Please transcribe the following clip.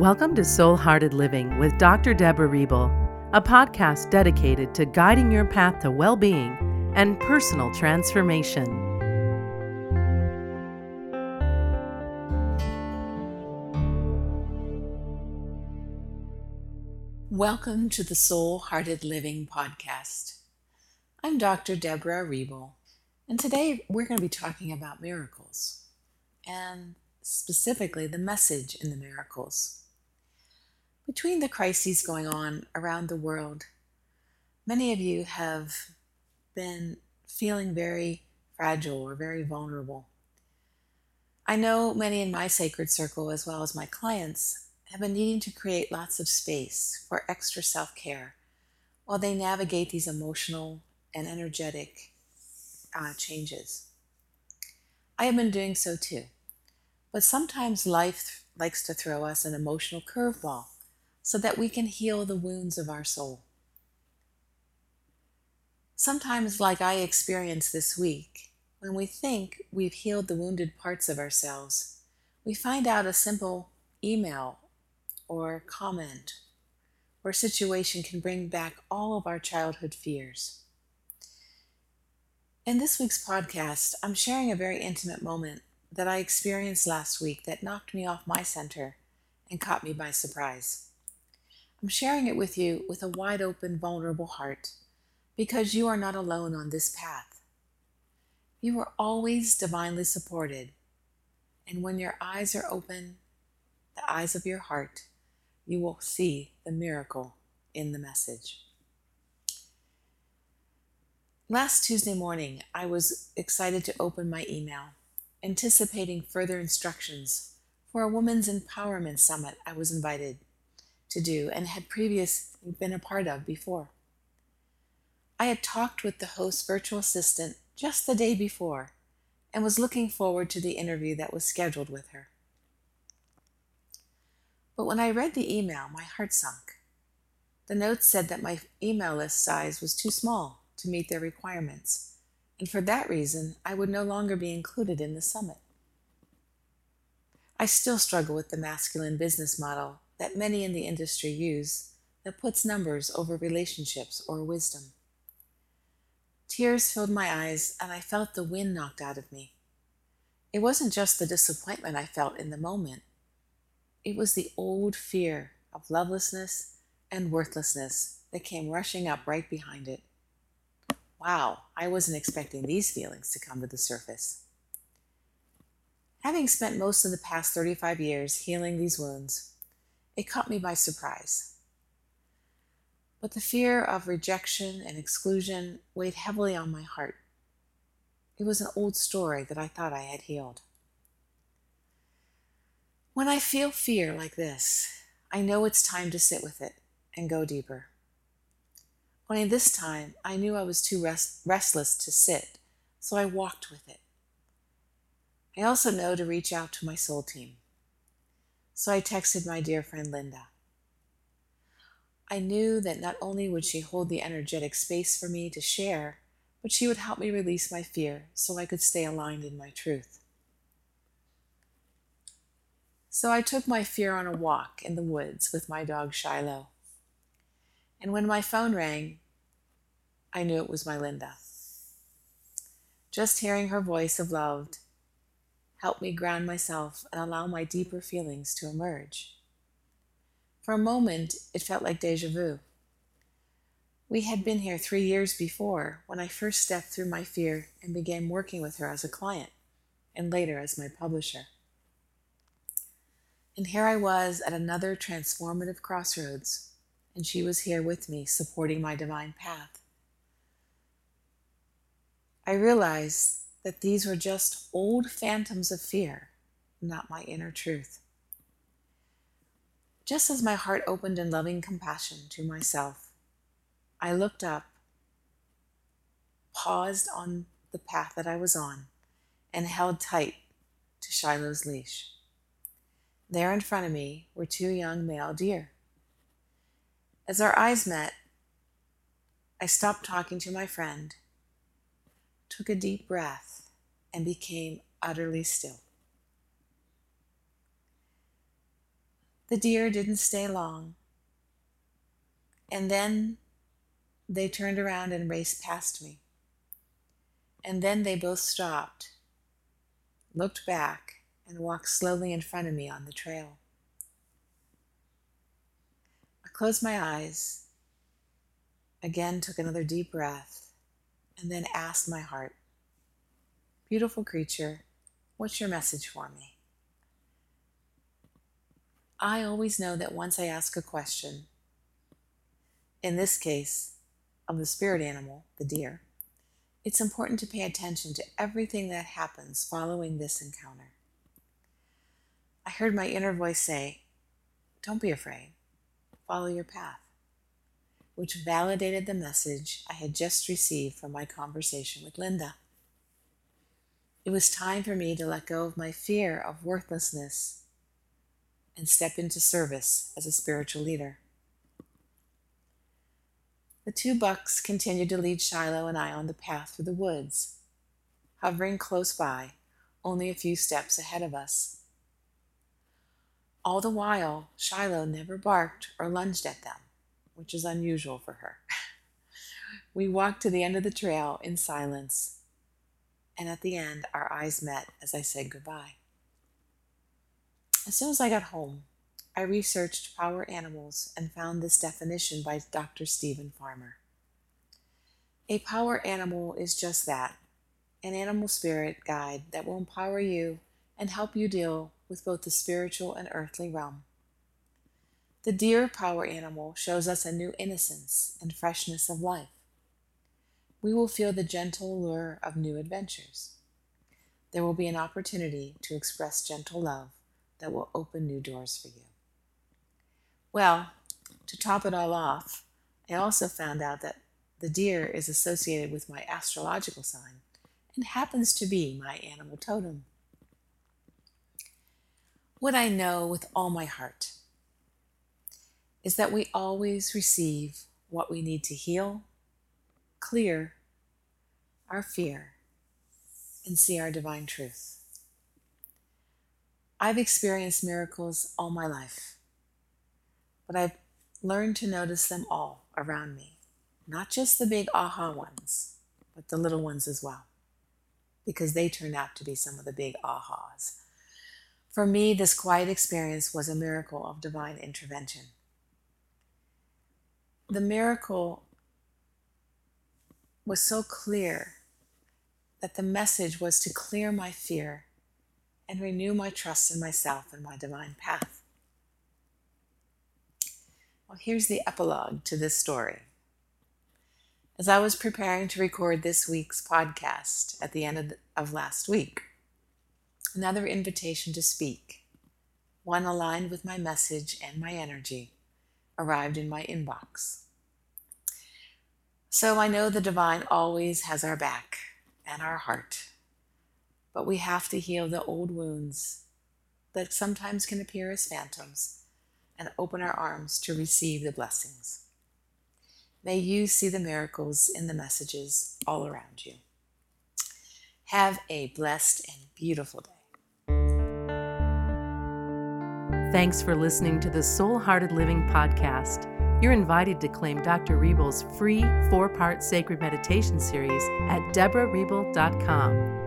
Welcome to Soul Hearted Living with Dr. Deborah Reble, a podcast dedicated to guiding your path to well being and personal transformation. Welcome to the Soul Hearted Living podcast. I'm Dr. Deborah Reble, and today we're going to be talking about miracles and specifically the message in the miracles. Between the crises going on around the world, many of you have been feeling very fragile or very vulnerable. I know many in my sacred circle, as well as my clients, have been needing to create lots of space for extra self care while they navigate these emotional and energetic uh, changes. I have been doing so too. But sometimes life likes to throw us an emotional curveball so that we can heal the wounds of our soul. Sometimes, like I experienced this week, when we think we've healed the wounded parts of ourselves, we find out a simple email or comment or situation can bring back all of our childhood fears. In this week's podcast, I'm sharing a very intimate moment that I experienced last week that knocked me off my center and caught me by surprise. I'm sharing it with you with a wide open, vulnerable heart because you are not alone on this path. You are always divinely supported, and when your eyes are open, the eyes of your heart, you will see the miracle in the message. Last Tuesday morning, I was excited to open my email anticipating further instructions for a women's empowerment summit I was invited to do and had previously been a part of before. I had talked with the host's virtual assistant just the day before and was looking forward to the interview that was scheduled with her. But when I read the email, my heart sunk. The note said that my email list size was too small to meet their requirements and for that reason I would no longer be included in the summit. I still struggle with the masculine business model that many in the industry use that puts numbers over relationships or wisdom. Tears filled my eyes, and I felt the wind knocked out of me. It wasn't just the disappointment I felt in the moment, it was the old fear of lovelessness and worthlessness that came rushing up right behind it. Wow, I wasn't expecting these feelings to come to the surface. Having spent most of the past 35 years healing these wounds, it caught me by surprise. But the fear of rejection and exclusion weighed heavily on my heart. It was an old story that I thought I had healed. When I feel fear like this, I know it's time to sit with it and go deeper. Only this time I knew I was too rest- restless to sit, so I walked with it. I also know to reach out to my soul team. So I texted my dear friend Linda. I knew that not only would she hold the energetic space for me to share, but she would help me release my fear so I could stay aligned in my truth. So I took my fear on a walk in the woods with my dog Shiloh. And when my phone rang, I knew it was my Linda. Just hearing her voice of love helped me ground myself and allow my deeper feelings to emerge. For a moment, it felt like deja vu. We had been here three years before when I first stepped through my fear and began working with her as a client and later as my publisher. And here I was at another transformative crossroads and she was here with me, supporting my divine path. I realized that these were just old phantoms of fear, not my inner truth. Just as my heart opened in loving compassion to myself, I looked up, paused on the path that I was on, and held tight to Shiloh's leash. There in front of me were two young male deer. As our eyes met, I stopped talking to my friend, took a deep breath, and became utterly still. The deer didn't stay long. And then they turned around and raced past me. And then they both stopped, looked back, and walked slowly in front of me on the trail. I closed my eyes, again took another deep breath, and then asked my heart, Beautiful creature, what's your message for me? I always know that once I ask a question, in this case, of the spirit animal, the deer, it's important to pay attention to everything that happens following this encounter. I heard my inner voice say, Don't be afraid, follow your path, which validated the message I had just received from my conversation with Linda. It was time for me to let go of my fear of worthlessness and step into service as a spiritual leader. The two bucks continued to lead Shiloh and I on the path through the woods, hovering close by, only a few steps ahead of us. All the while, Shiloh never barked or lunged at them, which is unusual for her. we walked to the end of the trail in silence, and at the end, our eyes met as I said goodbye. As soon as I got home, I researched power animals and found this definition by Dr. Steven Farmer. A power animal is just that an animal spirit guide that will empower you and help you deal with both the spiritual and earthly realm. The deer power animal shows us a new innocence and freshness of life. We will feel the gentle lure of new adventures. There will be an opportunity to express gentle love that will open new doors for you. Well, to top it all off, I also found out that the deer is associated with my astrological sign and happens to be my animal totem what I know with all my heart is that we always receive what we need to heal, clear our fear, and see our divine truth. I've experienced miracles all my life, but I've learned to notice them all around me, not just the big aha ones, but the little ones as well, because they turn out to be some of the big ahas. For me, this quiet experience was a miracle of divine intervention. The miracle was so clear that the message was to clear my fear and renew my trust in myself and my divine path. Well, here's the epilogue to this story. As I was preparing to record this week's podcast at the end of, the, of last week, Another invitation to speak, one aligned with my message and my energy, arrived in my inbox. So I know the divine always has our back and our heart, but we have to heal the old wounds that sometimes can appear as phantoms and open our arms to receive the blessings. May you see the miracles in the messages all around you. Have a blessed and beautiful day. Thanks for listening to the Soul Hearted Living podcast. You're invited to claim Dr. Reble's free four part sacred meditation series at deborahriebel.com.